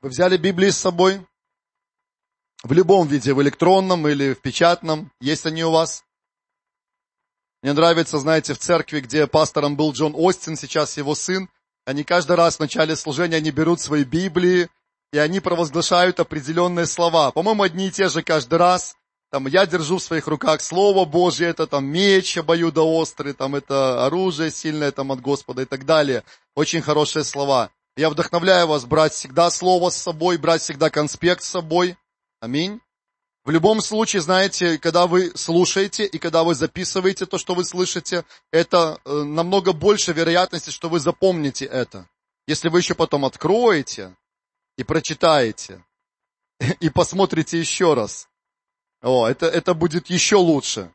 Вы взяли Библии с собой? В любом виде, в электронном или в печатном. Есть они у вас? Мне нравится, знаете, в церкви, где пастором был Джон Остин, сейчас его сын, они каждый раз в начале служения, они берут свои Библии, и они провозглашают определенные слова. По-моему, одни и те же каждый раз. Там я держу в своих руках Слово Божье, это там меч обоюдоострый, там это оружие сильное там от Господа и так далее. Очень хорошие слова. Я вдохновляю вас брать всегда Слово с собой, брать всегда конспект с собой. Аминь. В любом случае, знаете, когда вы слушаете и когда вы записываете то, что вы слышите, это э, намного больше вероятности, что вы запомните это. Если вы еще потом откроете и прочитаете, и посмотрите еще раз, о, это, это будет еще лучше.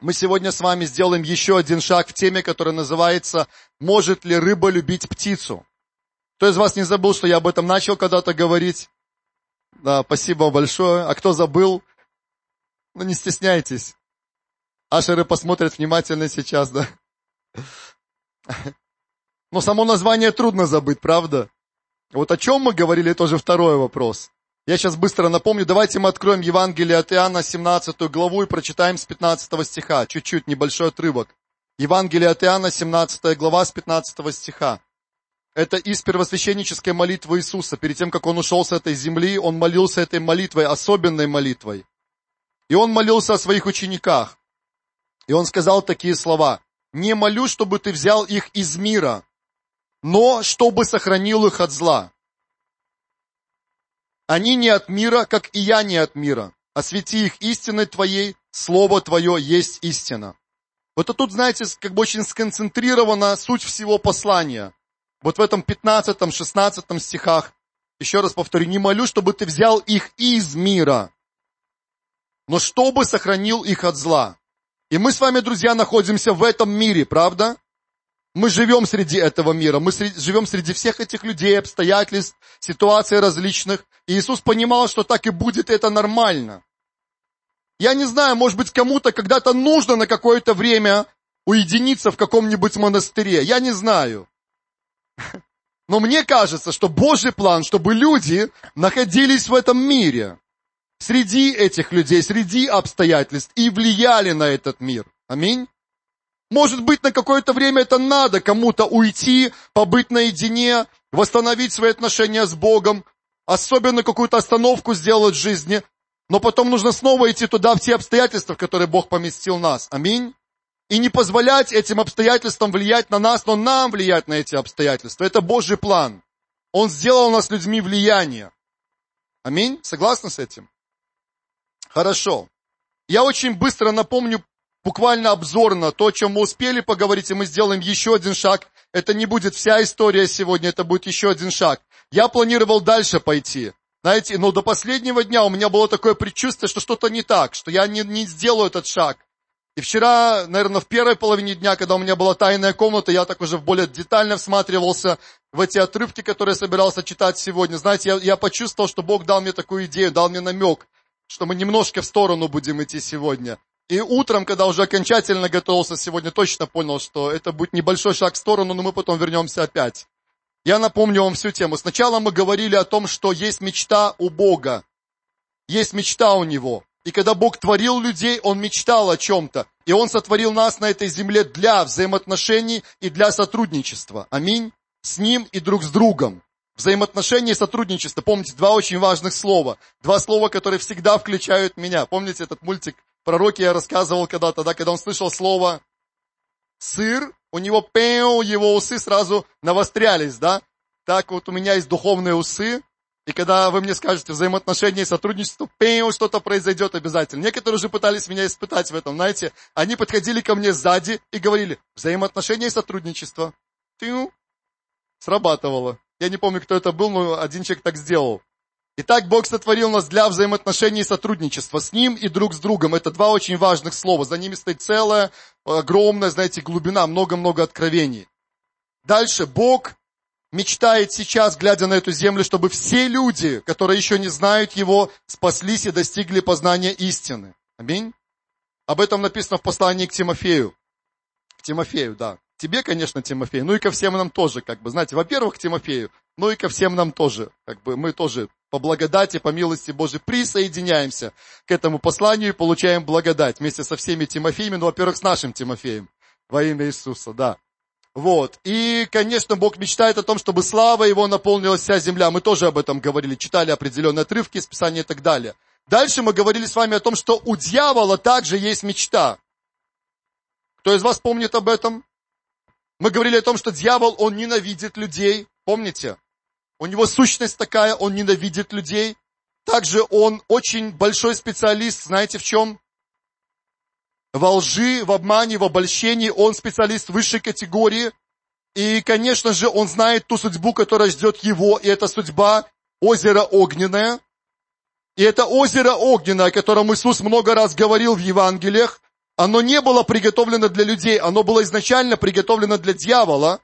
Мы сегодня с вами сделаем еще один шаг в теме, которая называется «Может ли рыба любить птицу?». Кто из вас не забыл, что я об этом начал когда-то говорить? Да, спасибо большое. А кто забыл? Ну, не стесняйтесь. Ашеры посмотрят внимательно сейчас, да? Но само название трудно забыть, правда? Вот о чем мы говорили, тоже второй вопрос. Я сейчас быстро напомню. Давайте мы откроем Евангелие от Иоанна, 17 главу, и прочитаем с 15 стиха. Чуть-чуть, небольшой отрывок. Евангелие от Иоанна, 17 глава, с 15 стиха. Это из первосвященнической молитвы Иисуса. Перед тем, как Он ушел с этой земли, Он молился этой молитвой, особенной молитвой. И Он молился о своих учениках. И Он сказал такие слова. «Не молю, чтобы ты взял их из мира, но чтобы сохранил их от зла. Они не от мира, как и я не от мира. Освети их истиной Твоей, Слово Твое есть истина. Вот это тут, знаете, как бы очень сконцентрирована суть всего послания. Вот в этом 15-16 стихах, еще раз повторю, не молю, чтобы ты взял их из мира, но чтобы сохранил их от зла. И мы с вами, друзья, находимся в этом мире, правда? Мы живем среди этого мира, мы живем среди всех этих людей, обстоятельств, ситуаций различных. И Иисус понимал, что так и будет, это нормально. Я не знаю, может быть, кому-то когда-то нужно на какое-то время уединиться в каком-нибудь монастыре. Я не знаю. Но мне кажется, что Божий план, чтобы люди находились в этом мире, среди этих людей, среди обстоятельств и влияли на этот мир. Аминь. Может быть, на какое-то время это надо кому-то уйти, побыть наедине, восстановить свои отношения с Богом, особенно какую-то остановку сделать в жизни, но потом нужно снова идти туда, в те обстоятельства, в которые Бог поместил нас. Аминь. И не позволять этим обстоятельствам влиять на нас, но нам влиять на эти обстоятельства. Это Божий план. Он сделал нас людьми влияния. Аминь. Согласны с этим? Хорошо. Я очень быстро напомню буквально обзорно то, о чем мы успели поговорить, и мы сделаем еще один шаг. Это не будет вся история сегодня, это будет еще один шаг. Я планировал дальше пойти. Знаете, но до последнего дня у меня было такое предчувствие, что что-то не так, что я не, не сделаю этот шаг. И вчера, наверное, в первой половине дня, когда у меня была тайная комната, я так уже более детально всматривался в эти отрывки, которые я собирался читать сегодня. Знаете, я, я почувствовал, что Бог дал мне такую идею, дал мне намек, что мы немножко в сторону будем идти сегодня. И утром, когда уже окончательно готовился сегодня, точно понял, что это будет небольшой шаг в сторону, но мы потом вернемся опять. Я напомню вам всю тему. Сначала мы говорили о том, что есть мечта у Бога. Есть мечта у Него. И когда Бог творил людей, Он мечтал о чем-то. И Он сотворил нас на этой земле для взаимоотношений и для сотрудничества. Аминь. С Ним и друг с другом. Взаимоотношения и сотрудничество. Помните, два очень важных слова. Два слова, которые всегда включают меня. Помните этот мультик пророке я рассказывал когда-то, да, когда он слышал слово сыр, у него пеу, его усы сразу навострялись, да. Так вот у меня есть духовные усы, и когда вы мне скажете взаимоотношения и сотрудничество, пеу, что-то произойдет обязательно. Некоторые уже пытались меня испытать в этом, знаете. Они подходили ко мне сзади и говорили, взаимоотношения и сотрудничество. Тю, срабатывало. Я не помню, кто это был, но один человек так сделал. Итак, Бог сотворил нас для взаимоотношений и сотрудничества с Ним и друг с другом. Это два очень важных слова. За ними стоит целая, огромная, знаете, глубина, много-много откровений. Дальше, Бог мечтает сейчас, глядя на эту землю, чтобы все люди, которые еще не знают Его, спаслись и достигли познания истины. Аминь. Об этом написано в послании к Тимофею. К Тимофею, да. Тебе, конечно, Тимофей, ну и ко всем нам тоже, как бы, знаете, во-первых, к Тимофею, ну и ко всем нам тоже. Как бы мы тоже по благодати, по милости Божией присоединяемся к этому посланию и получаем благодать вместе со всеми Тимофеями, ну, во-первых, с нашим Тимофеем во имя Иисуса, да. Вот. И, конечно, Бог мечтает о том, чтобы слава Его наполнила вся земля. Мы тоже об этом говорили, читали определенные отрывки из Писания и так далее. Дальше мы говорили с вами о том, что у дьявола также есть мечта. Кто из вас помнит об этом? Мы говорили о том, что дьявол, он ненавидит людей. Помните? У него сущность такая, он ненавидит людей. Также он очень большой специалист, знаете в чем? Во лжи, в обмане, в обольщении. Он специалист высшей категории. И, конечно же, он знает ту судьбу, которая ждет его. И эта судьба озеро огненное. И это озеро огненное, о котором Иисус много раз говорил в Евангелиях, оно не было приготовлено для людей, оно было изначально приготовлено для дьявола.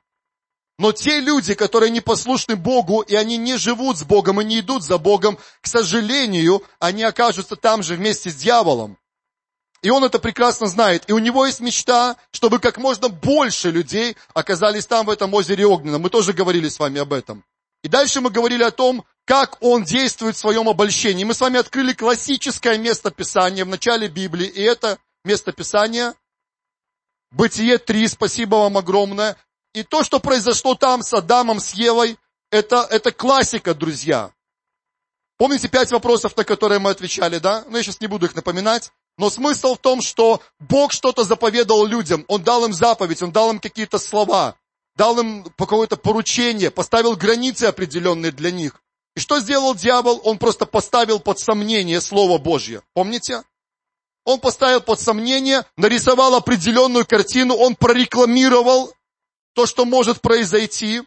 Но те люди, которые не послушны Богу, и они не живут с Богом, и не идут за Богом, к сожалению, они окажутся там же вместе с дьяволом. И он это прекрасно знает. И у него есть мечта, чтобы как можно больше людей оказались там, в этом озере Огненном. Мы тоже говорили с вами об этом. И дальше мы говорили о том, как он действует в своем обольщении. Мы с вами открыли классическое место Писания в начале Библии, и это место Писания, Бытие 3, спасибо вам огромное. И то, что произошло там с Адамом, с Евой, это, это классика, друзья. Помните пять вопросов, на которые мы отвечали, да? Ну, я сейчас не буду их напоминать. Но смысл в том, что Бог что-то заповедал людям. Он дал им заповедь, Он дал им какие-то слова, дал им какое-то поручение, поставил границы определенные для них. И что сделал дьявол? Он просто поставил под сомнение Слово Божье. Помните? Он поставил под сомнение, нарисовал определенную картину, он прорекламировал то, что может произойти.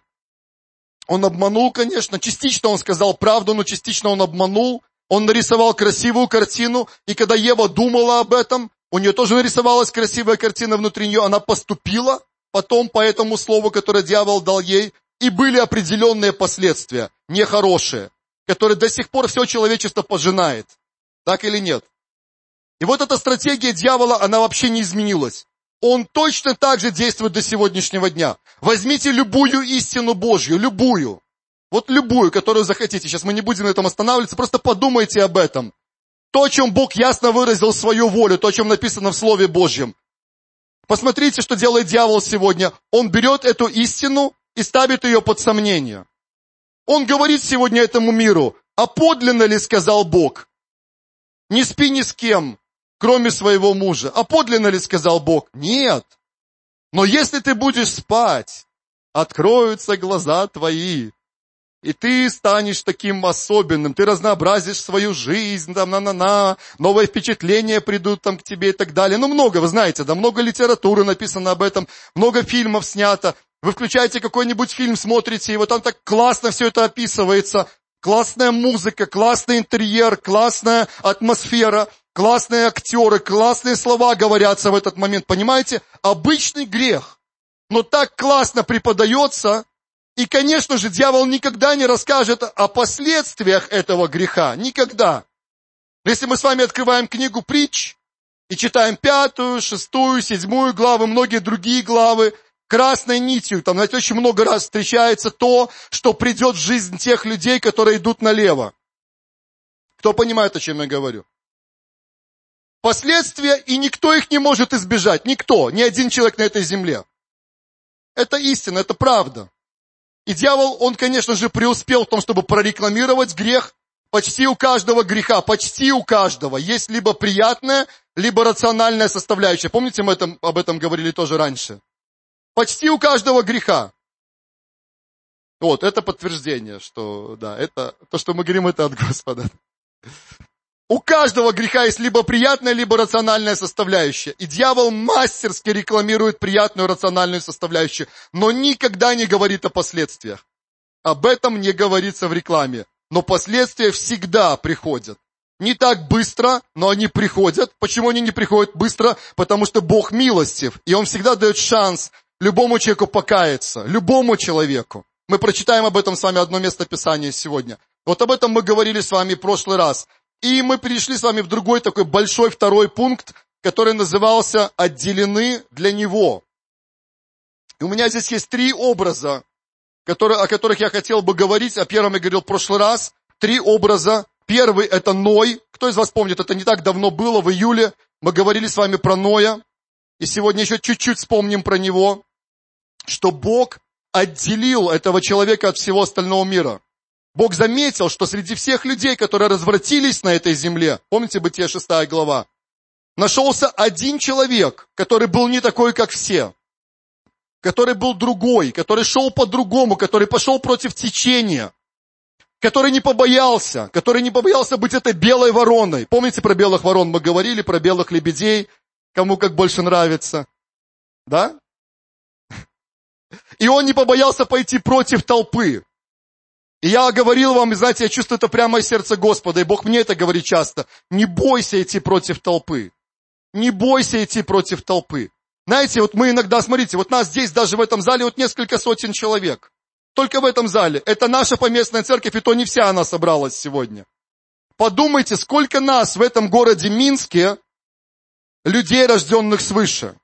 Он обманул, конечно, частично он сказал правду, но частично он обманул. Он нарисовал красивую картину, и когда Ева думала об этом, у нее тоже нарисовалась красивая картина внутри нее, она поступила потом по этому слову, которое дьявол дал ей, и были определенные последствия, нехорошие, которые до сих пор все человечество пожинает. Так или нет? И вот эта стратегия дьявола, она вообще не изменилась. Он точно так же действует до сегодняшнего дня. Возьмите любую истину Божью, любую. Вот любую, которую захотите. Сейчас мы не будем на этом останавливаться, просто подумайте об этом. То, о чем Бог ясно выразил свою волю, то, о чем написано в Слове Божьем. Посмотрите, что делает дьявол сегодня. Он берет эту истину и ставит ее под сомнение. Он говорит сегодня этому миру, а подлинно ли сказал Бог? Не спи ни с кем, кроме своего мужа. А подлинно ли сказал Бог? Нет. Но если ты будешь спать, откроются глаза твои, и ты станешь таким особенным, ты разнообразишь свою жизнь, там, на-на-на, новые впечатления придут там к тебе и так далее. Ну, много, вы знаете, да, много литературы написано об этом, много фильмов снято. Вы включаете какой-нибудь фильм, смотрите, и вот там так классно все это описывается. Классная музыка, классный интерьер, классная атмосфера, классные актеры, классные слова говорятся в этот момент. Понимаете? Обычный грех. Но так классно преподается, и, конечно же, дьявол никогда не расскажет о последствиях этого греха. Никогда. Если мы с вами открываем книгу притч и читаем пятую, шестую, седьмую главы, многие другие главы, красной нитью, там, знаете, очень много раз встречается то, что придет в жизнь тех людей, которые идут налево. Кто понимает, о чем я говорю? Последствия, и никто их не может избежать. Никто, ни один человек на этой земле. Это истина, это правда. И дьявол, он, конечно же, преуспел в том, чтобы прорекламировать грех. Почти у каждого греха, почти у каждого есть либо приятная, либо рациональная составляющая. Помните, мы этом, об этом говорили тоже раньше? Почти у каждого греха. Вот, это подтверждение, что, да, это, то, что мы говорим, это от Господа. У каждого греха есть либо приятная, либо рациональная составляющая. И дьявол мастерски рекламирует приятную рациональную составляющую, но никогда не говорит о последствиях. Об этом не говорится в рекламе. Но последствия всегда приходят. Не так быстро, но они приходят. Почему они не приходят быстро? Потому что Бог милостив, и Он всегда дает шанс любому человеку покаяться, любому человеку. Мы прочитаем об этом с вами одно место Писания сегодня. Вот об этом мы говорили с вами в прошлый раз. И мы перешли с вами в другой такой большой второй пункт, который назывался «Отделены для Него». И у меня здесь есть три образа, которые, о которых я хотел бы говорить. О первом я говорил в прошлый раз. Три образа. Первый это Ной. Кто из вас помнит, это не так давно было, в июле. Мы говорили с вами про Ноя. И сегодня еще чуть-чуть вспомним про него. Что Бог отделил этого человека от всего остального мира. Бог заметил, что среди всех людей, которые развратились на этой земле, помните Бытие 6 глава, нашелся один человек, который был не такой, как все, который был другой, который шел по-другому, который пошел против течения, который не побоялся, который не побоялся быть этой белой вороной. Помните про белых ворон? Мы говорили про белых лебедей, кому как больше нравится. Да? И он не побоялся пойти против толпы. И я говорил вам, и знаете, я чувствую это прямо из сердца Господа, и Бог мне это говорит часто. Не бойся идти против толпы. Не бойся идти против толпы. Знаете, вот мы иногда, смотрите, вот нас здесь даже в этом зале вот несколько сотен человек. Только в этом зале. Это наша поместная церковь, и то не вся она собралась сегодня. Подумайте, сколько нас в этом городе Минске людей, рожденных свыше.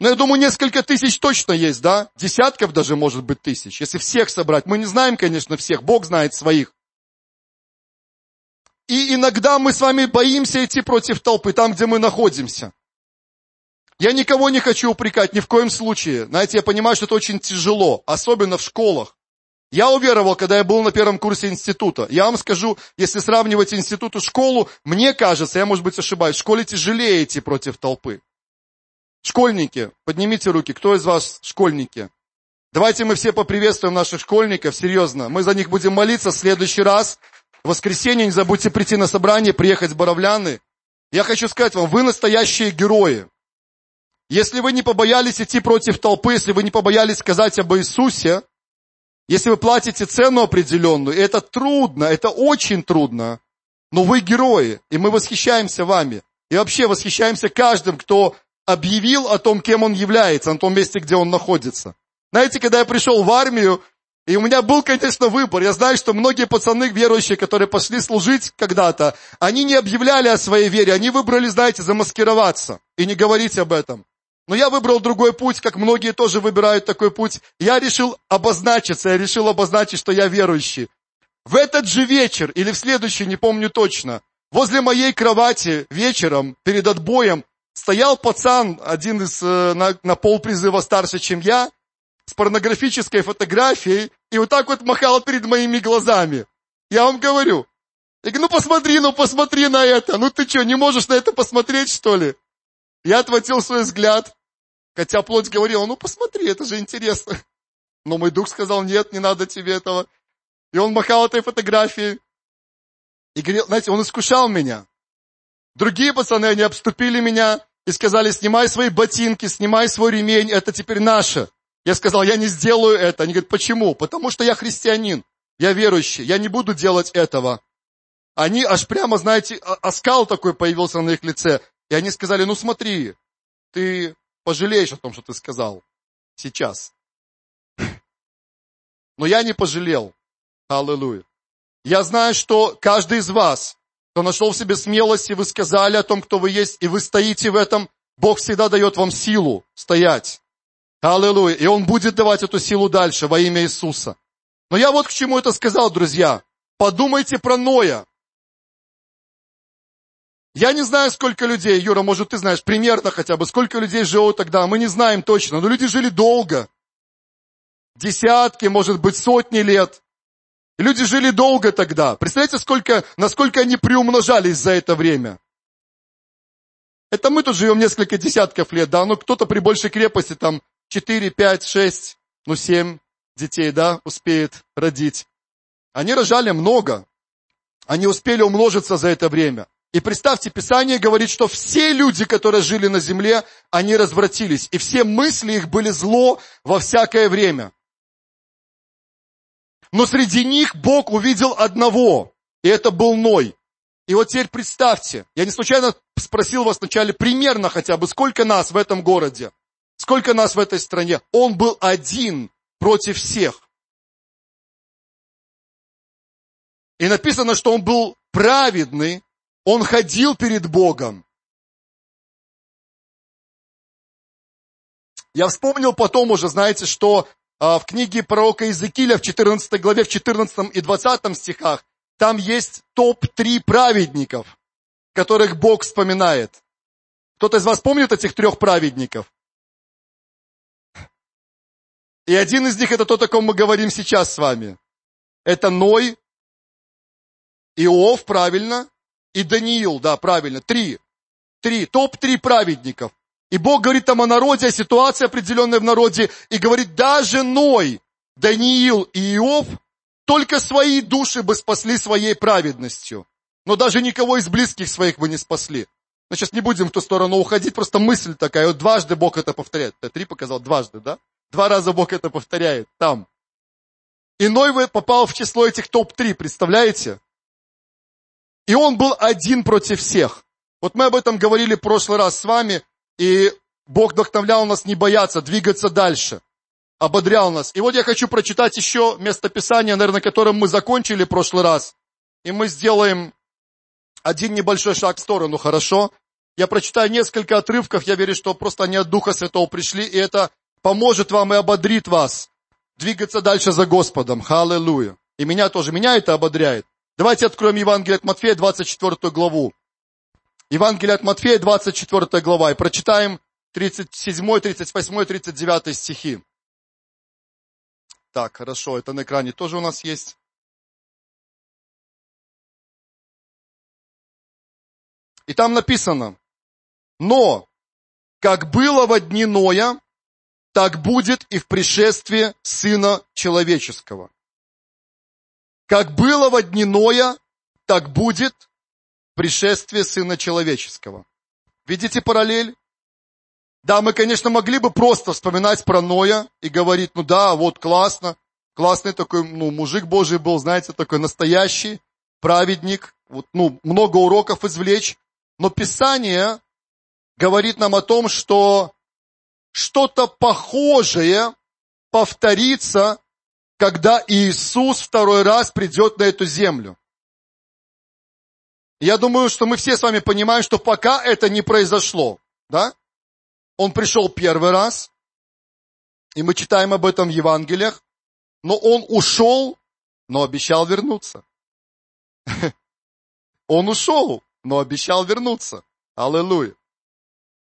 Ну, я думаю, несколько тысяч точно есть, да? Десятков даже, может быть, тысяч. Если всех собрать. Мы не знаем, конечно, всех. Бог знает своих. И иногда мы с вами боимся идти против толпы, там, где мы находимся. Я никого не хочу упрекать, ни в коем случае. Знаете, я понимаю, что это очень тяжело, особенно в школах. Я уверовал, когда я был на первом курсе института. Я вам скажу, если сравнивать институт и школу, мне кажется, я, может быть, ошибаюсь, в школе тяжелее идти против толпы. Школьники, поднимите руки, кто из вас школьники? Давайте мы все поприветствуем наших школьников, серьезно. Мы за них будем молиться в следующий раз. В воскресенье не забудьте прийти на собрание, приехать в Боровляны. Я хочу сказать вам, вы настоящие герои. Если вы не побоялись идти против толпы, если вы не побоялись сказать об Иисусе, если вы платите цену определенную, и это трудно, это очень трудно, но вы герои, и мы восхищаемся вами. И вообще восхищаемся каждым, кто объявил о том, кем он является, на том месте, где он находится. Знаете, когда я пришел в армию, и у меня был, конечно, выбор. Я знаю, что многие пацаны верующие, которые пошли служить когда-то, они не объявляли о своей вере, они выбрали, знаете, замаскироваться и не говорить об этом. Но я выбрал другой путь, как многие тоже выбирают такой путь. Я решил обозначиться, я решил обозначить, что я верующий. В этот же вечер, или в следующий, не помню точно, возле моей кровати вечером, перед отбоем, стоял пацан, один из э, на, на полпризыва старше, чем я, с порнографической фотографией, и вот так вот махал перед моими глазами. Я вам говорю. Я говорю, ну посмотри, ну посмотри на это. Ну ты что, не можешь на это посмотреть, что ли? Я отводил свой взгляд, хотя плоть говорила, ну посмотри, это же интересно. Но мой дух сказал, нет, не надо тебе этого. И он махал этой фотографией. И говорил, знаете, он искушал меня. Другие пацаны, они обступили меня и сказали, снимай свои ботинки, снимай свой ремень, это теперь наше. Я сказал, я не сделаю это. Они говорят, почему? Потому что я христианин, я верующий, я не буду делать этого. Они аж прямо, знаете, оскал такой появился на их лице. И они сказали, ну смотри, ты пожалеешь о том, что ты сказал сейчас. Но я не пожалел. Аллилуйя. Я знаю, что каждый из вас кто нашел в себе смелость, и вы сказали о том, кто вы есть, и вы стоите в этом, Бог всегда дает вам силу стоять. Аллилуйя. И Он будет давать эту силу дальше во имя Иисуса. Но я вот к чему это сказал, друзья. Подумайте про Ноя. Я не знаю, сколько людей, Юра, может, ты знаешь, примерно хотя бы, сколько людей жило тогда, мы не знаем точно, но люди жили долго. Десятки, может быть, сотни лет. Люди жили долго тогда. Представляете, сколько, насколько они приумножались за это время? Это мы тут живем несколько десятков лет, да, ну кто-то при большей крепости там 4, 5, 6, ну 7 детей, да, успеет родить. Они рожали много. Они успели умножиться за это время. И представьте, Писание говорит, что все люди, которые жили на земле, они развратились. И все мысли их были зло во всякое время. Но среди них Бог увидел одного, и это был Ной. И вот теперь представьте, я не случайно спросил вас вначале примерно хотя бы, сколько нас в этом городе, сколько нас в этой стране. Он был один против всех. И написано, что он был праведный, он ходил перед Богом. Я вспомнил потом уже, знаете, что в книге пророка Иезекииля в 14 главе, в 14 и 20 стихах, там есть топ-3 праведников, которых Бог вспоминает. Кто-то из вас помнит этих трех праведников? И один из них это тот, о ком мы говорим сейчас с вами. Это Ной, Иов, правильно, и Даниил, да, правильно, три. Три, топ-три праведников. И Бог говорит там о народе, о ситуации определенной в народе, и говорит, даже Ной, Даниил и Иов только свои души бы спасли своей праведностью. Но даже никого из близких своих бы не спасли. Мы сейчас не будем в ту сторону уходить, просто мысль такая. Вот дважды Бог это повторяет. Я три показал, дважды, да? Два раза Бог это повторяет там. Иной попал в число этих топ-3, представляете? И он был один против всех. Вот мы об этом говорили в прошлый раз с вами, и Бог вдохновлял нас не бояться, двигаться дальше. Ободрял нас. И вот я хочу прочитать еще местописание, наверное, которым мы закончили в прошлый раз. И мы сделаем один небольшой шаг в сторону, хорошо? Я прочитаю несколько отрывков, я верю, что просто они от Духа Святого пришли, и это поможет вам и ободрит вас двигаться дальше за Господом. Халлелуя. И меня тоже, меня это ободряет. Давайте откроем Евангелие от Матфея, 24 главу. Евангелие от Матфея, 24 глава, и прочитаем 37, 38, 39 стихи. Так, хорошо, это на экране тоже у нас есть. И там написано, но, как было во дни Ноя, так будет и в пришествии Сына Человеческого. Как было во дни Ноя, так будет пришествие Сына Человеческого. Видите параллель? Да, мы, конечно, могли бы просто вспоминать про Ноя и говорить, ну да, вот классно, классный такой, ну, мужик Божий был, знаете, такой настоящий, праведник, вот, ну, много уроков извлечь. Но Писание говорит нам о том, что что-то похожее повторится, когда Иисус второй раз придет на эту землю. Я думаю, что мы все с вами понимаем, что пока это не произошло, да? Он пришел первый раз, и мы читаем об этом в Евангелиях, но он ушел, но обещал вернуться. Он ушел, но обещал вернуться. Аллилуйя.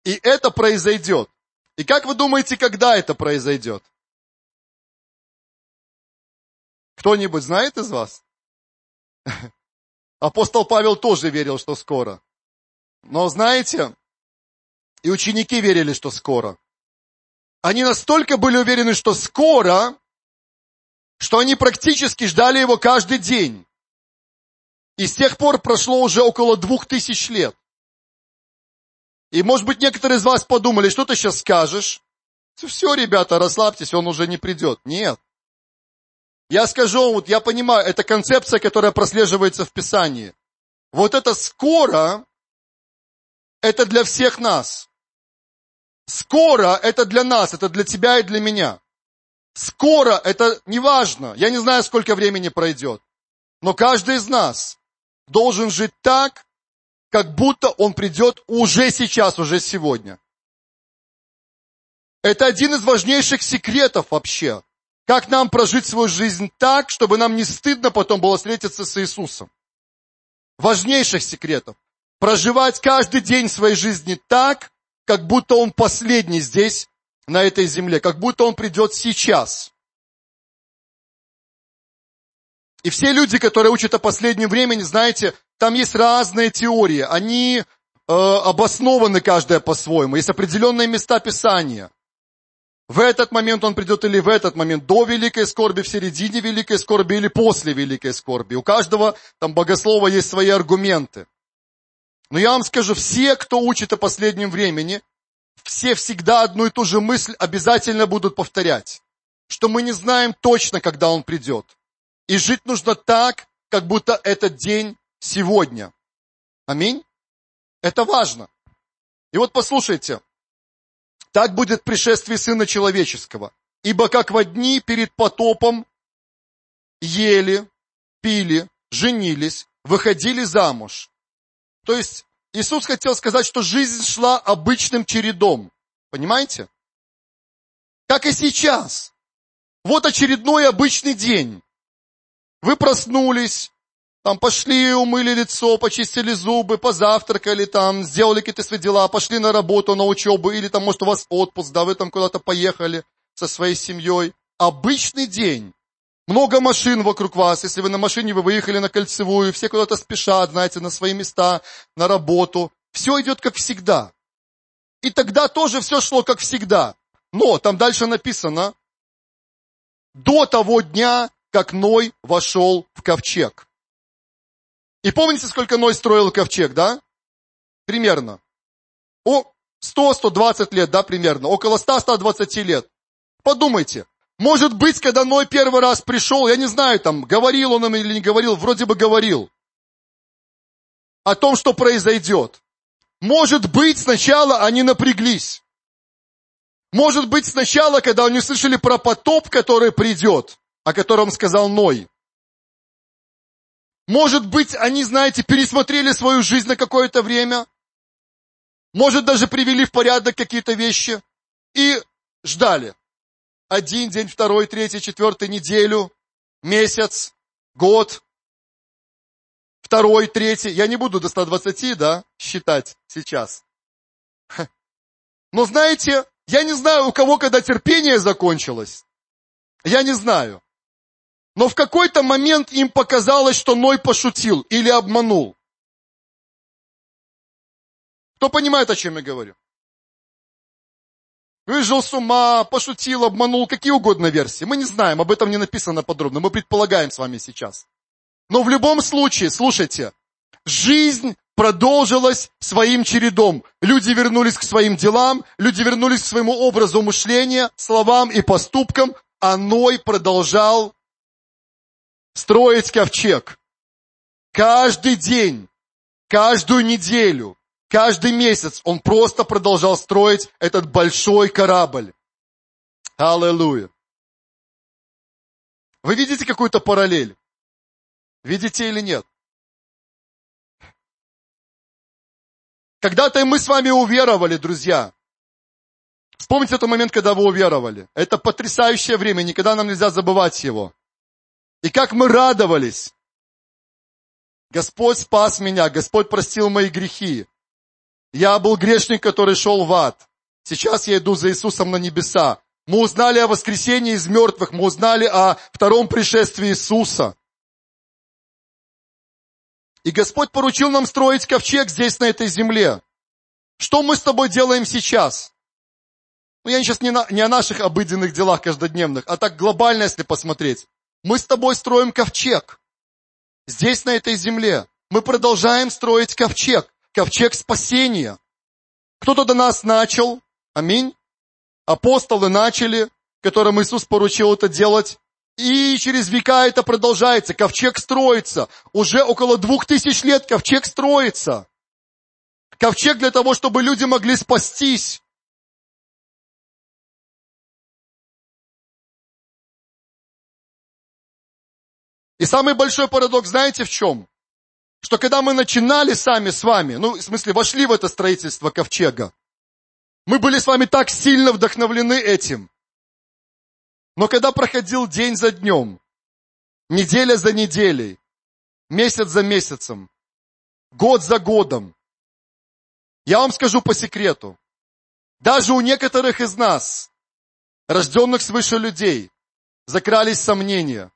И это произойдет. И как вы думаете, когда это произойдет? Кто-нибудь знает из вас? Апостол Павел тоже верил, что скоро. Но знаете, и ученики верили, что скоро. Они настолько были уверены, что скоро, что они практически ждали его каждый день. И с тех пор прошло уже около двух тысяч лет. И может быть некоторые из вас подумали, что ты сейчас скажешь? Все, ребята, расслабьтесь, он уже не придет. Нет. Я скажу, вот я понимаю, это концепция, которая прослеживается в Писании. Вот это скоро, это для всех нас. Скоро это для нас, это для тебя и для меня. Скоро это не важно. Я не знаю, сколько времени пройдет. Но каждый из нас должен жить так, как будто он придет уже сейчас, уже сегодня. Это один из важнейших секретов вообще. Как нам прожить свою жизнь так, чтобы нам не стыдно потом было встретиться с Иисусом? Важнейших секретов. Проживать каждый день своей жизни так, как будто он последний здесь, на этой земле, как будто он придет сейчас. И все люди, которые учат о последнем времени, знаете, там есть разные теории. Они э, обоснованы каждая по-своему. Есть определенные места Писания. В этот момент он придет или в этот момент, до великой скорби, в середине великой скорби или после великой скорби. У каждого там богослова есть свои аргументы. Но я вам скажу, все, кто учит о последнем времени, все всегда одну и ту же мысль обязательно будут повторять. Что мы не знаем точно, когда он придет. И жить нужно так, как будто этот день сегодня. Аминь. Это важно. И вот послушайте, так будет пришествие Сына Человеческого. Ибо как во дни перед потопом ели, пили, женились, выходили замуж. То есть Иисус хотел сказать, что жизнь шла обычным чередом. Понимаете? Как и сейчас. Вот очередной обычный день. Вы проснулись, там пошли, умыли лицо, почистили зубы, позавтракали там, сделали какие-то свои дела, пошли на работу, на учебу, или там, может, у вас отпуск, да, вы там куда-то поехали со своей семьей. Обычный день. Много машин вокруг вас. Если вы на машине, вы выехали на кольцевую, все куда-то спешат, знаете, на свои места, на работу. Все идет как всегда. И тогда тоже все шло как всегда. Но там дальше написано, до того дня, как Ной вошел в ковчег. И помните, сколько Ной строил ковчег, да? Примерно. О, 100-120 лет, да, примерно. Около 100-120 лет. Подумайте. Может быть, когда Ной первый раз пришел, я не знаю, там, говорил он им или не говорил, вроде бы говорил. О том, что произойдет. Может быть, сначала они напряглись. Может быть, сначала, когда они услышали про потоп, который придет, о котором сказал Ной. Может быть, они, знаете, пересмотрели свою жизнь на какое-то время. Может, даже привели в порядок какие-то вещи. И ждали. Один день, второй, третий, четвертый, неделю, месяц, год, второй, третий. Я не буду до 120, да, считать сейчас. Но знаете, я не знаю, у кого когда терпение закончилось. Я не знаю. Но в какой-то момент им показалось, что Ной пошутил или обманул. Кто понимает, о чем я говорю? Выжил с ума, пошутил, обманул, какие угодно версии. Мы не знаем, об этом не написано подробно, мы предполагаем с вами сейчас. Но в любом случае, слушайте, жизнь продолжилась своим чередом. Люди вернулись к своим делам, люди вернулись к своему образу мышления, словам и поступкам, а Ной продолжал строить ковчег. Каждый день, каждую неделю, каждый месяц он просто продолжал строить этот большой корабль. Аллилуйя. Вы видите какую-то параллель? Видите или нет? Когда-то мы с вами уверовали, друзья. Вспомните тот момент, когда вы уверовали. Это потрясающее время, никогда нам нельзя забывать его. И как мы радовались. Господь спас меня, Господь простил мои грехи. Я был грешник, который шел в ад. Сейчас я иду за Иисусом на небеса. Мы узнали о воскресении из мертвых, мы узнали о втором пришествии Иисуса. И Господь поручил нам строить ковчег здесь, на этой земле. Что мы с тобой делаем сейчас? Ну, я сейчас не, на, не о наших обыденных делах каждодневных, а так глобально, если посмотреть. Мы с тобой строим ковчег. Здесь, на этой земле. Мы продолжаем строить ковчег. Ковчег спасения. Кто-то до нас начал. Аминь. Апостолы начали, которым Иисус поручил это делать. И через века это продолжается. Ковчег строится. Уже около двух тысяч лет ковчег строится. Ковчег для того, чтобы люди могли спастись. И самый большой парадокс знаете в чем? Что когда мы начинали сами с вами, ну, в смысле, вошли в это строительство ковчега, мы были с вами так сильно вдохновлены этим. Но когда проходил день за днем, неделя за неделей, месяц за месяцем, год за годом, я вам скажу по секрету, даже у некоторых из нас, рожденных свыше людей, закрались сомнения.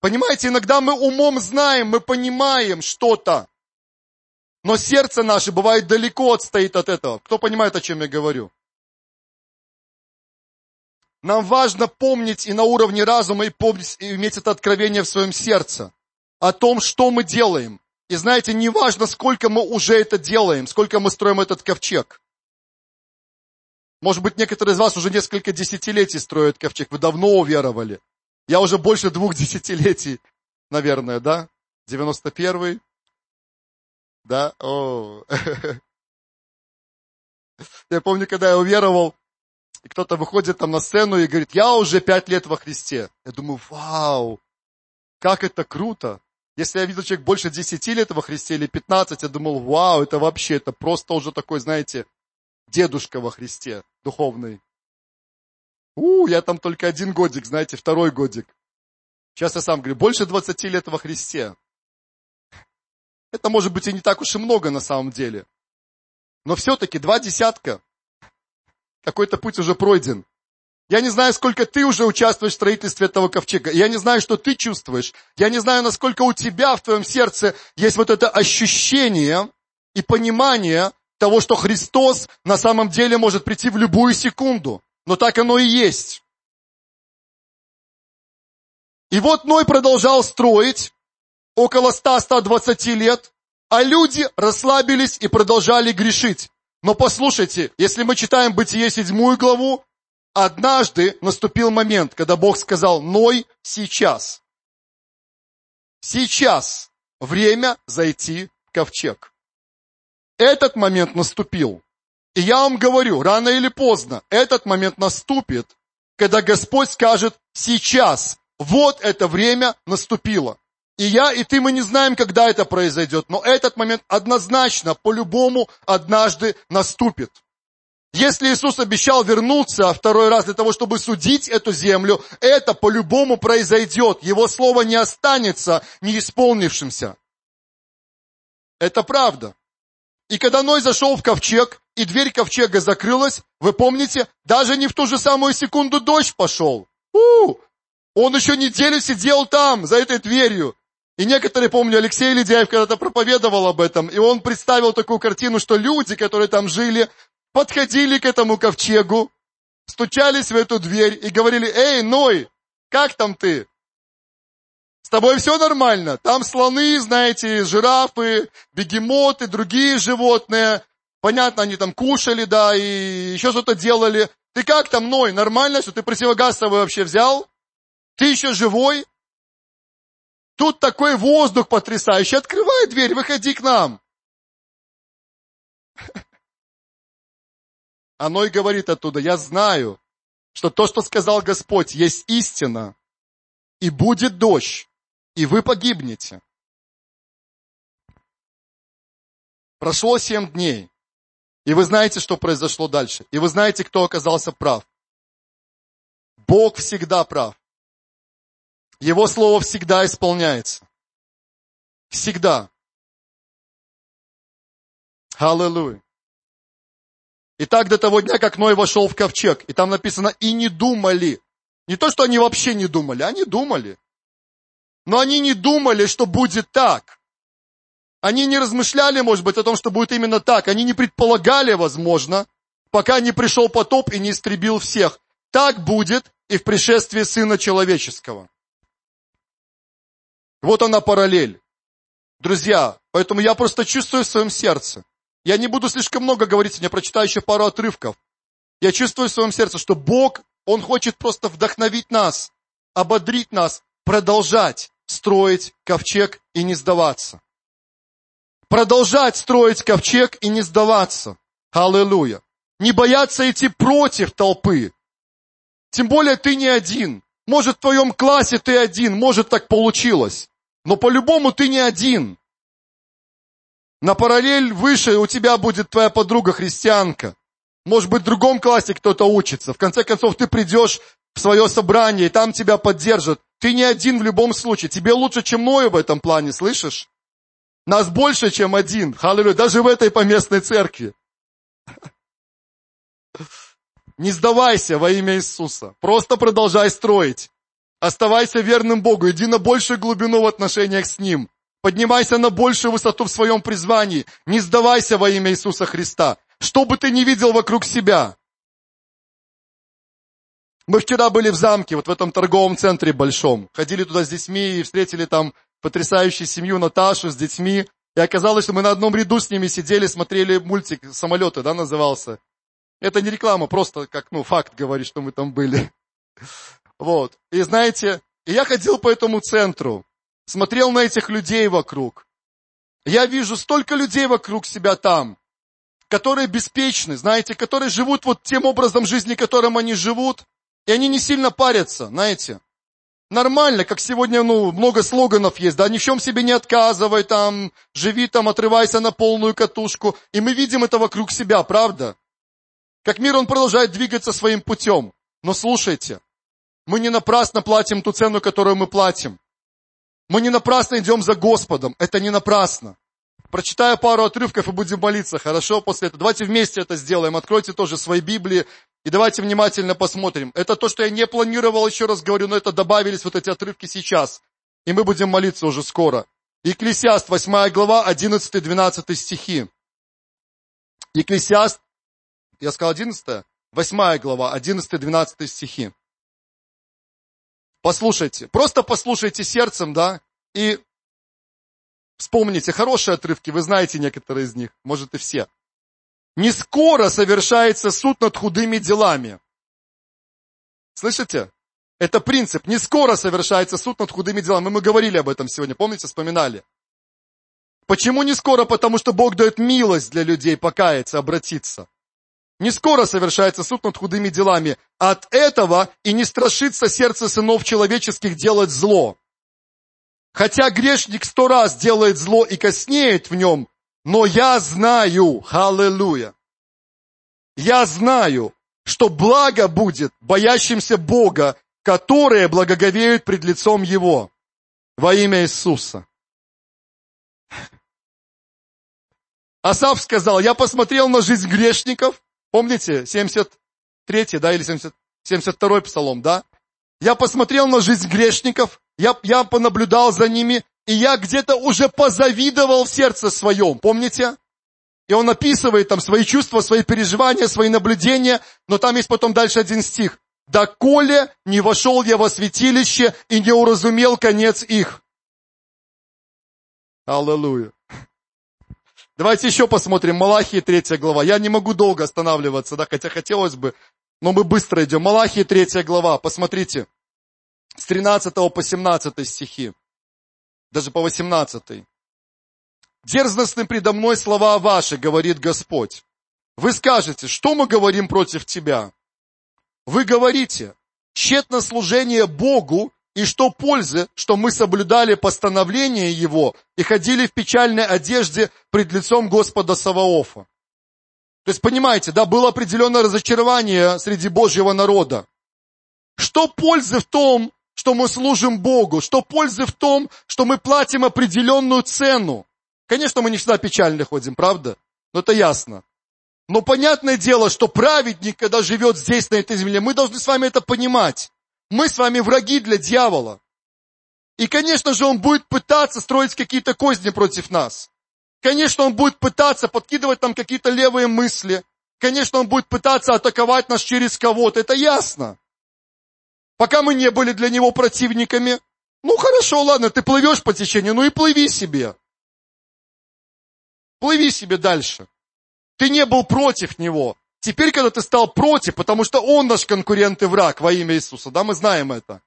Понимаете, иногда мы умом знаем, мы понимаем что-то, но сердце наше бывает далеко отстоит от этого. Кто понимает, о чем я говорю? Нам важно помнить и на уровне разума, и помнить, и иметь это откровение в своем сердце о том, что мы делаем. И знаете, не важно, сколько мы уже это делаем, сколько мы строим этот ковчег. Может быть, некоторые из вас уже несколько десятилетий строят ковчег, вы давно уверовали. Я уже больше двух десятилетий, наверное, да? 91-й? Да? О. Я помню, когда я уверовал, и кто-то выходит там на сцену и говорит, я уже пять лет во Христе. Я думаю, вау, как это круто. Если я видел человек больше 10 лет во Христе или 15, я думал, вау, это вообще, это просто уже такой, знаете, дедушка во Христе, духовный. У, я там только один годик, знаете, второй годик. Сейчас я сам говорю, больше 20 лет во Христе. Это может быть и не так уж и много на самом деле. Но все-таки два десятка. Какой-то путь уже пройден. Я не знаю, сколько ты уже участвуешь в строительстве этого ковчега. Я не знаю, что ты чувствуешь. Я не знаю, насколько у тебя в твоем сердце есть вот это ощущение и понимание того, что Христос на самом деле может прийти в любую секунду. Но так оно и есть. И вот Ной продолжал строить около 100-120 лет, а люди расслабились и продолжали грешить. Но послушайте, если мы читаем Бытие седьмую главу, Однажды наступил момент, когда Бог сказал, Ной, сейчас. Сейчас время зайти в ковчег. Этот момент наступил. И я вам говорю, рано или поздно этот момент наступит, когда Господь скажет, сейчас, вот это время наступило. И я, и ты, мы не знаем, когда это произойдет, но этот момент однозначно, по-любому, однажды наступит. Если Иисус обещал вернуться второй раз для того, чтобы судить эту землю, это по-любому произойдет. Его слово не останется неисполнившимся. Это правда. И когда Ной зашел в ковчег, и дверь ковчега закрылась, вы помните, даже не в ту же самую секунду дождь пошел. У, он еще неделю сидел там, за этой дверью. И некоторые, помню, Алексей Ледяев когда-то проповедовал об этом, и он представил такую картину, что люди, которые там жили, подходили к этому ковчегу, стучались в эту дверь и говорили, эй, Ной, как там ты? С тобой все нормально? Там слоны, знаете, жирафы, бегемоты, другие животные. Понятно, они там кушали, да, и еще что-то делали. Ты как там, Ной, нормально, что ты противогаз с собой вообще взял? Ты еще живой? Тут такой воздух потрясающий. Открывай дверь, выходи к нам. Оно и говорит оттуда, я знаю, что то, что сказал Господь, есть истина, и будет дождь, и вы погибнете. Прошло семь дней, и вы знаете, что произошло дальше, и вы знаете, кто оказался прав. Бог всегда прав. Его слово всегда исполняется. Всегда. Аллилуйя. И так до того дня, как Ной вошел в ковчег. И там написано, и не думали. Не то, что они вообще не думали, они думали. Но они не думали, что будет так. Они не размышляли, может быть, о том, что будет именно так. Они не предполагали, возможно, пока не пришел потоп и не истребил всех. Так будет и в пришествии Сына Человеческого. Вот она параллель. Друзья, поэтому я просто чувствую в своем сердце, я не буду слишком много говорить, я прочитаю еще пару отрывков. Я чувствую в своем сердце, что Бог, Он хочет просто вдохновить нас, ободрить нас, продолжать строить ковчег и не сдаваться. Продолжать строить ковчег и не сдаваться. Аллилуйя. Не бояться идти против толпы. Тем более ты не один. Может, в твоем классе ты один, может, так получилось. Но по-любому ты не один. На параллель выше у тебя будет твоя подруга христианка. Может быть, в другом классе кто-то учится. В конце концов, ты придешь в свое собрание, и там тебя поддержат. Ты не один в любом случае. Тебе лучше, чем Ною в этом плане, слышишь? Нас больше, чем один. Халилюя. Даже в этой поместной церкви. Не сдавайся во имя Иисуса. Просто продолжай строить. Оставайся верным Богу. Иди на большую глубину в отношениях с Ним. Поднимайся на большую высоту в своем призвании. Не сдавайся во имя Иисуса Христа. Что бы ты ни видел вокруг себя. Мы вчера были в замке, вот в этом торговом центре большом. Ходили туда с детьми и встретили там потрясающую семью Наташу с детьми. И оказалось, что мы на одном ряду с ними сидели, смотрели мультик «Самолеты», да, назывался. Это не реклама, просто как, ну, факт говорит, что мы там были. Вот. И знаете, я ходил по этому центру смотрел на этих людей вокруг. Я вижу столько людей вокруг себя там, которые беспечны, знаете, которые живут вот тем образом жизни, которым они живут, и они не сильно парятся, знаете. Нормально, как сегодня, ну, много слоганов есть, да, ни в чем себе не отказывай, там, живи там, отрывайся на полную катушку. И мы видим это вокруг себя, правда? Как мир, он продолжает двигаться своим путем. Но слушайте, мы не напрасно платим ту цену, которую мы платим. Мы не напрасно идем за Господом. Это не напрасно. Прочитаю пару отрывков и будем молиться, хорошо, после этого. Давайте вместе это сделаем. Откройте тоже свои Библии и давайте внимательно посмотрим. Это то, что я не планировал, еще раз говорю, но это добавились вот эти отрывки сейчас. И мы будем молиться уже скоро. Екклесиаст, 8 глава, 11-12 стихи. Екклесиаст, я сказал 11, 8 глава, 11-12 стихи. Послушайте, просто послушайте сердцем, да, и вспомните хорошие отрывки, вы знаете некоторые из них, может и все. Не скоро совершается суд над худыми делами. Слышите? Это принцип. Не скоро совершается суд над худыми делами. Мы говорили об этом сегодня, помните, вспоминали. Почему не скоро? Потому что Бог дает милость для людей покаяться, обратиться. Не скоро совершается суд над худыми делами. От этого и не страшится сердце сынов человеческих делать зло. Хотя грешник сто раз делает зло и коснеет в нем, но я знаю, аллилуйя, я знаю, что благо будет боящимся Бога, которые благоговеют пред лицом Его во имя Иисуса. Асав сказал, я посмотрел на жизнь грешников, помните, 73 да, или 70, 72 псалом, да? Я посмотрел на жизнь грешников, я, я понаблюдал за ними, и я где-то уже позавидовал в сердце своем, помните? И он описывает там свои чувства, свои переживания, свои наблюдения, но там есть потом дальше один стих. «Доколе не вошел я во святилище и не уразумел конец их». Аллилуйя. Давайте еще посмотрим. Малахии 3 глава. Я не могу долго останавливаться, да, хотя хотелось бы, но мы быстро идем. Малахии 3 глава. Посмотрите. С 13 по 17 стихи. Даже по 18. Дерзностны предо мной слова ваши, говорит Господь. Вы скажете, что мы говорим против тебя? Вы говорите, тщетно служение Богу и что пользы, что мы соблюдали постановление Его и ходили в печальной одежде пред лицом Господа Саваофа? То есть, понимаете, да, было определенное разочарование среди Божьего народа. Что пользы в том, что мы служим Богу? Что пользы в том, что мы платим определенную цену? Конечно, мы не всегда печально ходим, правда? Но это ясно. Но понятное дело, что праведник, когда живет здесь, на этой земле, мы должны с вами это понимать. Мы с вами враги для дьявола. И, конечно же, он будет пытаться строить какие-то козни против нас. Конечно, он будет пытаться подкидывать нам какие-то левые мысли. Конечно, он будет пытаться атаковать нас через кого-то. Это ясно. Пока мы не были для него противниками, ну хорошо, ладно, ты плывешь по течению, ну и плыви себе. Плыви себе дальше. Ты не был против него. Теперь, когда ты стал против, потому что он наш конкурент и враг во имя Иисуса, да, мы знаем это.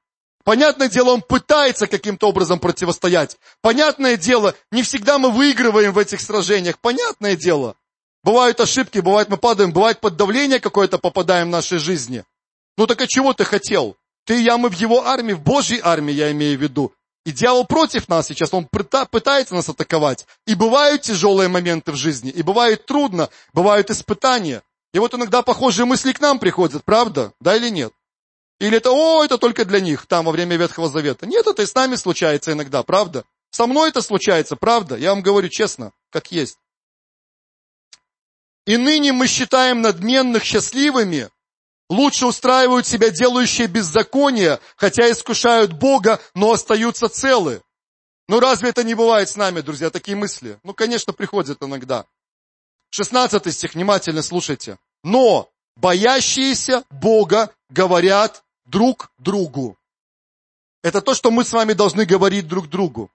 Понятное дело, он пытается каким-то образом противостоять. Понятное дело, не всегда мы выигрываем в этих сражениях. Понятное дело. Бывают ошибки, бывает мы падаем, бывает под давление какое-то попадаем в нашей жизни. Ну так а чего ты хотел? Ты и я, мы в его армии, в Божьей армии, я имею в виду. И дьявол против нас сейчас, он пытается нас атаковать. И бывают тяжелые моменты в жизни, и бывает трудно, бывают испытания. И вот иногда похожие мысли к нам приходят, правда? Да или нет? Или это, о, это только для них, там, во время Ветхого Завета. Нет, это и с нами случается иногда, правда? Со мной это случается, правда? Я вам говорю честно, как есть. И ныне мы считаем надменных счастливыми, лучше устраивают себя делающие беззаконие, хотя искушают Бога, но остаются целы. Ну разве это не бывает с нами, друзья, такие мысли? Ну, конечно, приходят иногда. 16 стих, внимательно слушайте. Но боящиеся Бога говорят друг другу. Это то, что мы с вами должны говорить друг другу.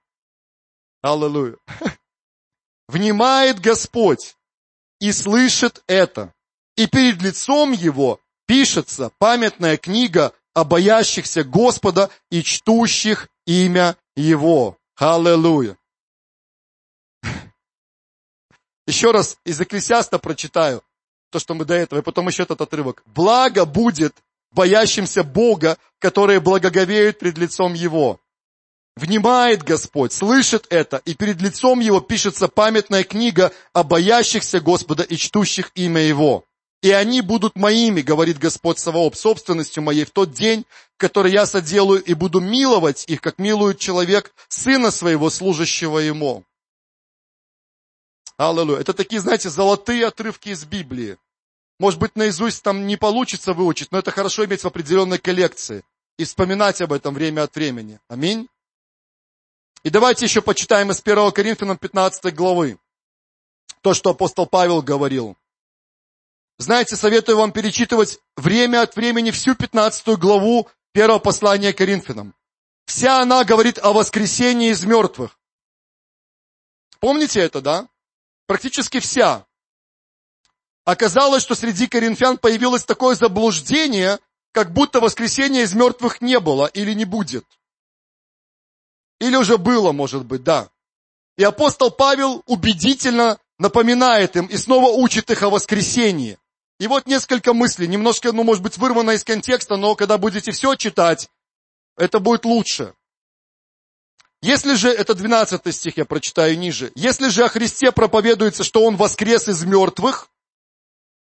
Аллилуйя. Внимает Господь и слышит это. И перед лицом Его пишется памятная книга о боящихся Господа и чтущих имя Его. Аллилуйя. Еще раз из Экклесиаста прочитаю то, что мы до этого, и потом еще этот отрывок. Благо будет боящимся Бога, которые благоговеют пред лицом Его. Внимает Господь, слышит это, и перед лицом Его пишется памятная книга о боящихся Господа и чтущих имя Его. И они будут моими, говорит Господь Саваоп, собственностью моей в тот день, который я соделаю, и буду миловать их, как милует человек сына своего, служащего ему. Аллилуйя. Это такие, знаете, золотые отрывки из Библии. Может быть, наизусть там не получится выучить, но это хорошо иметь в определенной коллекции и вспоминать об этом время от времени. Аминь. И давайте еще почитаем из 1 Коринфянам 15 главы. То, что апостол Павел говорил. Знаете, советую вам перечитывать время от времени всю 15 главу первого послания Коринфянам. Вся она говорит о воскресении из мертвых. Помните это, да? Практически вся. Оказалось, что среди коринфян появилось такое заблуждение, как будто воскресения из мертвых не было или не будет. Или уже было, может быть, да. И апостол Павел убедительно напоминает им и снова учит их о воскресении. И вот несколько мыслей, немножко, ну, может быть, вырвано из контекста, но когда будете все читать, это будет лучше. Если же, это 12 стих я прочитаю ниже, если же о Христе проповедуется, что Он воскрес из мертвых,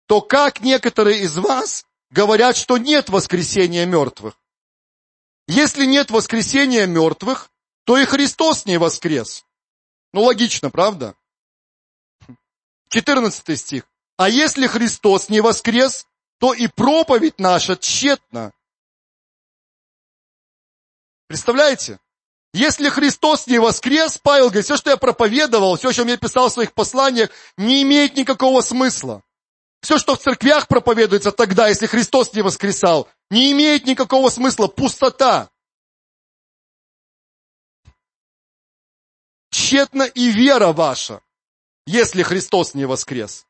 то как некоторые из вас говорят, что нет воскресения мертвых? Если нет воскресения мертвых, то и Христос не воскрес. Ну, логично, правда? 14 стих. А если Христос не воскрес, то и проповедь наша тщетна. Представляете? Если Христос не воскрес, Павел говорит, все, что я проповедовал, все, о чем я писал в своих посланиях, не имеет никакого смысла. Все, что в церквях проповедуется тогда, если Христос не воскресал, не имеет никакого смысла. Пустота. Тщетна и вера ваша, если Христос не воскрес.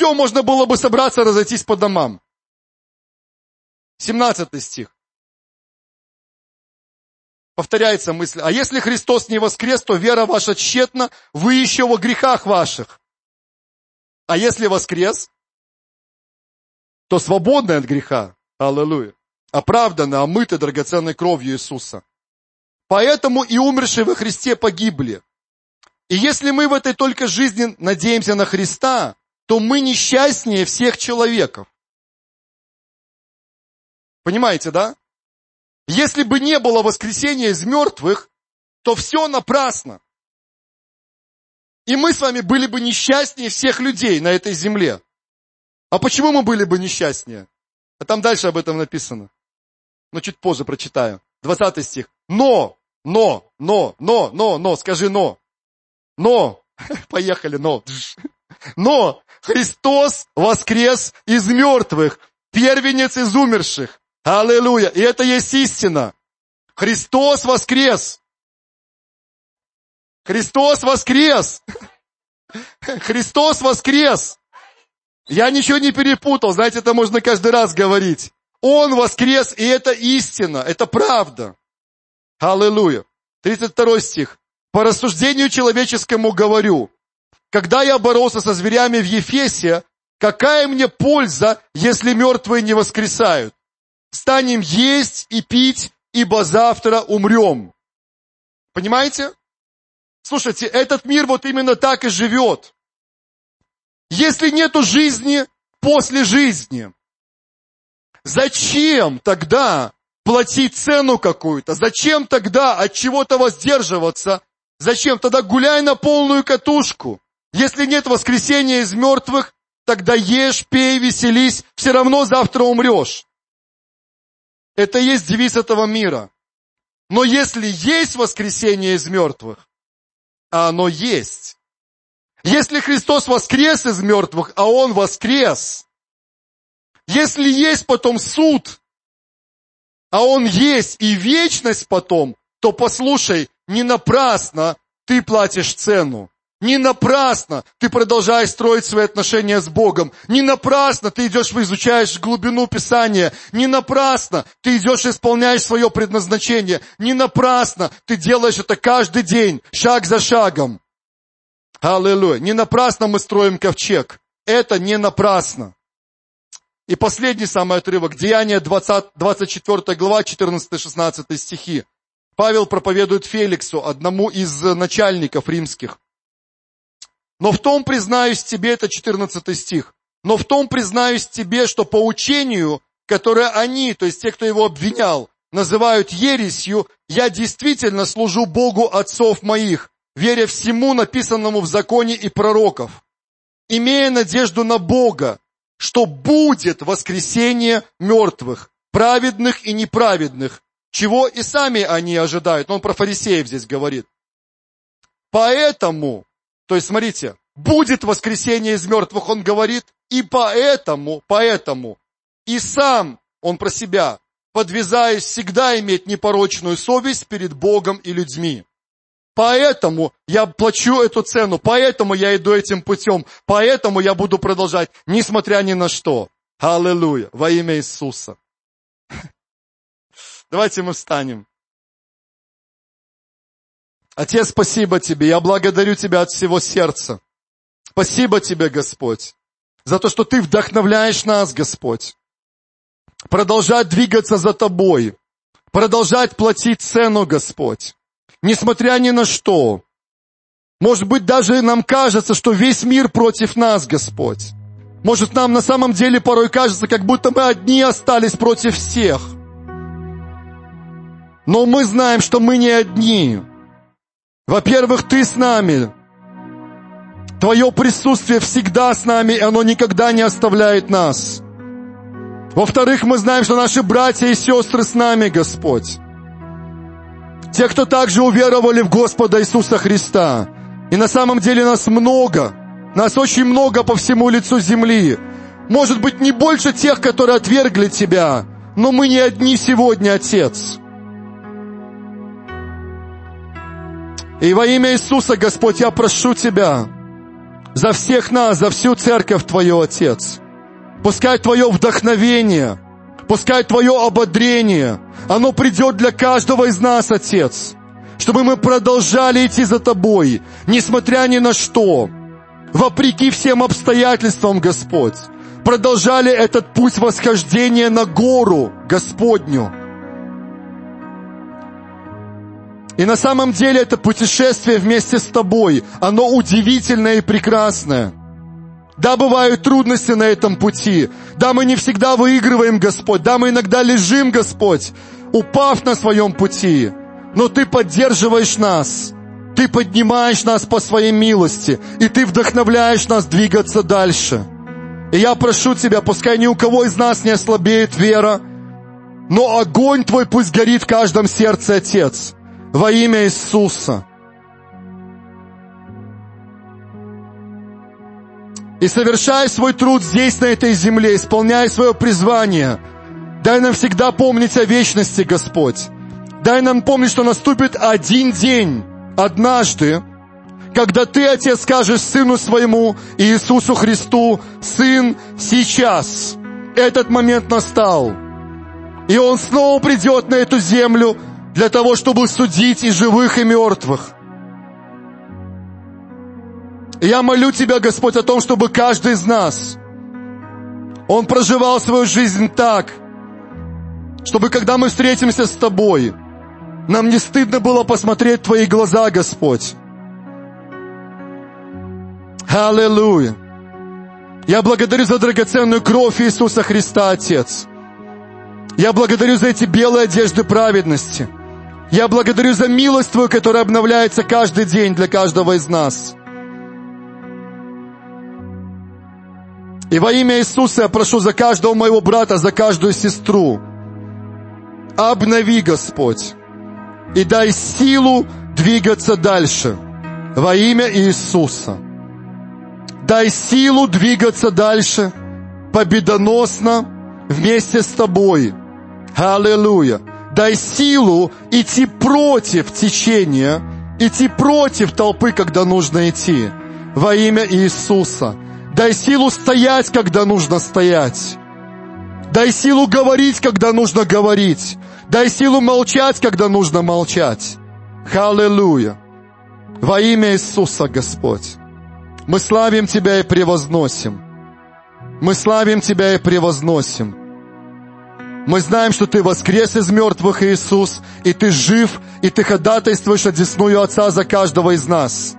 Все, можно было бы собраться, разойтись по домам. 17 стих. Повторяется мысль. А если Христос не воскрес, то вера ваша тщетна, вы еще во грехах ваших. А если воскрес, то свободны от греха. Аллилуйя. Оправданы, омыты драгоценной кровью Иисуса. Поэтому и умершие во Христе погибли. И если мы в этой только жизни надеемся на Христа, то мы несчастнее всех человеков. Понимаете, да? Если бы не было воскресения из мертвых, то все напрасно. И мы с вами были бы несчастнее всех людей на этой земле. А почему мы были бы несчастнее? А там дальше об этом написано. Но чуть позже прочитаю. 20 стих. Но, но, но, но, но, но, скажи но. Но, поехали, но. Но Христос воскрес из мертвых, первенец из умерших. Аллилуйя. И это есть истина. Христос воскрес. Христос воскрес. Христос воскрес. Я ничего не перепутал, знаете, это можно каждый раз говорить. Он воскрес, и это истина, это правда. Аллилуйя. 32 стих. По рассуждению человеческому говорю, когда я боролся со зверями в Ефесе, какая мне польза, если мертвые не воскресают? Станем есть и пить, ибо завтра умрем. Понимаете? Слушайте, этот мир вот именно так и живет. Если нету жизни после жизни, зачем тогда платить цену какую-то? Зачем тогда от чего-то воздерживаться? Зачем тогда гуляй на полную катушку? Если нет воскресения из мертвых, тогда ешь, пей, веселись, все равно завтра умрешь. Это есть девиз этого мира. Но если есть воскресение из мертвых, а оно есть, если Христос воскрес из мертвых, а Он воскрес, если есть потом суд, а Он есть и вечность потом, то послушай, не напрасно ты платишь цену. Не напрасно ты продолжаешь строить свои отношения с Богом. Не напрасно ты идешь, изучаешь глубину Писания. Не напрасно ты идешь и исполняешь свое предназначение. Не напрасно ты делаешь это каждый день, шаг за шагом. Аллилуйя. Не напрасно мы строим ковчег. Это не напрасно. И последний самый отрывок. Деяние 20, 24 глава, 14-16 стихи. Павел проповедует Феликсу, одному из начальников римских. Но в том, признаюсь тебе, это 14 стих, Но в том признаюсь тебе, что по учению, которое они, то есть те, кто его обвинял, называют ересью, я действительно служу Богу отцов моих, веря всему написанному в законе и пророков, имея надежду на Бога, что будет воскресение мертвых, праведных и неправедных, чего и сами они ожидают. Он про фарисеев здесь говорит. Поэтому, то есть смотрите, будет воскресение из мертвых, он говорит, и поэтому, поэтому, и сам он про себя, подвязаясь всегда иметь непорочную совесть перед Богом и людьми. Поэтому я плачу эту цену, поэтому я иду этим путем, поэтому я буду продолжать, несмотря ни на что. Аллилуйя, во имя Иисуса. Давайте мы встанем. Отец, спасибо Тебе, я благодарю Тебя от всего сердца. Спасибо Тебе, Господь, за то, что Ты вдохновляешь нас, Господь. Продолжать двигаться за Тобой, продолжать платить цену, Господь несмотря ни на что. Может быть, даже нам кажется, что весь мир против нас, Господь. Может, нам на самом деле порой кажется, как будто мы одни остались против всех. Но мы знаем, что мы не одни. Во-первых, Ты с нами. Твое присутствие всегда с нами, и оно никогда не оставляет нас. Во-вторых, мы знаем, что наши братья и сестры с нами, Господь. Те, кто также уверовали в Господа Иисуса Христа. И на самом деле нас много. Нас очень много по всему лицу земли. Может быть, не больше тех, которые отвергли Тебя. Но мы не одни сегодня, Отец. И во имя Иисуса, Господь, я прошу Тебя за всех нас, за всю церковь Твою, Отец. Пускай Твое вдохновение – Пускай Твое ободрение, оно придет для каждого из нас, Отец, чтобы мы продолжали идти за Тобой, несмотря ни на что, вопреки всем обстоятельствам, Господь, продолжали этот путь восхождения на гору Господню. И на самом деле это путешествие вместе с Тобой, оно удивительное и прекрасное – да, бывают трудности на этом пути. Да, мы не всегда выигрываем, Господь. Да, мы иногда лежим, Господь, упав на своем пути. Но Ты поддерживаешь нас. Ты поднимаешь нас по своей милости. И Ты вдохновляешь нас двигаться дальше. И я прошу Тебя, пускай ни у кого из нас не ослабеет вера, но огонь Твой пусть горит в каждом сердце, Отец, во имя Иисуса. и совершай свой труд здесь, на этой земле, исполняя свое призвание. Дай нам всегда помнить о вечности, Господь. Дай нам помнить, что наступит один день, однажды, когда Ты, Отец, скажешь Сыну Своему, Иисусу Христу, Сын, сейчас этот момент настал. И Он снова придет на эту землю для того, чтобы судить и живых, и мертвых. Я молю Тебя, Господь, о том, чтобы каждый из нас, он проживал свою жизнь так, чтобы когда мы встретимся с Тобой, нам не стыдно было посмотреть Твои глаза, Господь. Аллилуйя. Я благодарю за драгоценную кровь Иисуса Христа, Отец. Я благодарю за эти белые одежды праведности. Я благодарю за милость Твою, которая обновляется каждый день для каждого из нас. И во имя Иисуса я прошу за каждого моего брата, за каждую сестру. Обнови, Господь, и дай силу двигаться дальше. Во имя Иисуса. Дай силу двигаться дальше, победоносно, вместе с Тобой. Аллилуйя. Дай силу идти против течения, идти против толпы, когда нужно идти. Во имя Иисуса. Дай силу стоять, когда нужно стоять. Дай силу говорить, когда нужно говорить. Дай силу молчать, когда нужно молчать. Аллилуйя. Во имя Иисуса, Господь. Мы славим Тебя и превозносим. Мы славим Тебя и превозносим. Мы знаем, что Ты воскрес из мертвых, Иисус, и Ты жив, и Ты ходатайствуешь одесную Отца за каждого из нас.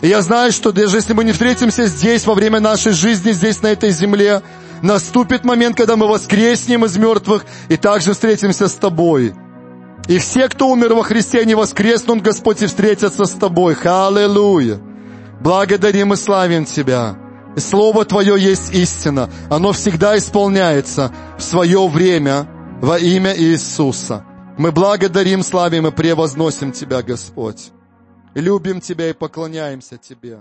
И я знаю, что даже если мы не встретимся здесь, во время нашей жизни, здесь, на этой земле, наступит момент, когда мы воскреснем из мертвых и также встретимся с Тобой. И все, кто умер во Христе, они воскреснут, Господь, и встретятся с Тобой. Аллилуйя! Благодарим и славим Тебя. Слово Твое есть истина. Оно всегда исполняется в свое время во имя Иисуса. Мы благодарим, славим и превозносим Тебя, Господь. Любим Тебя и поклоняемся Тебе.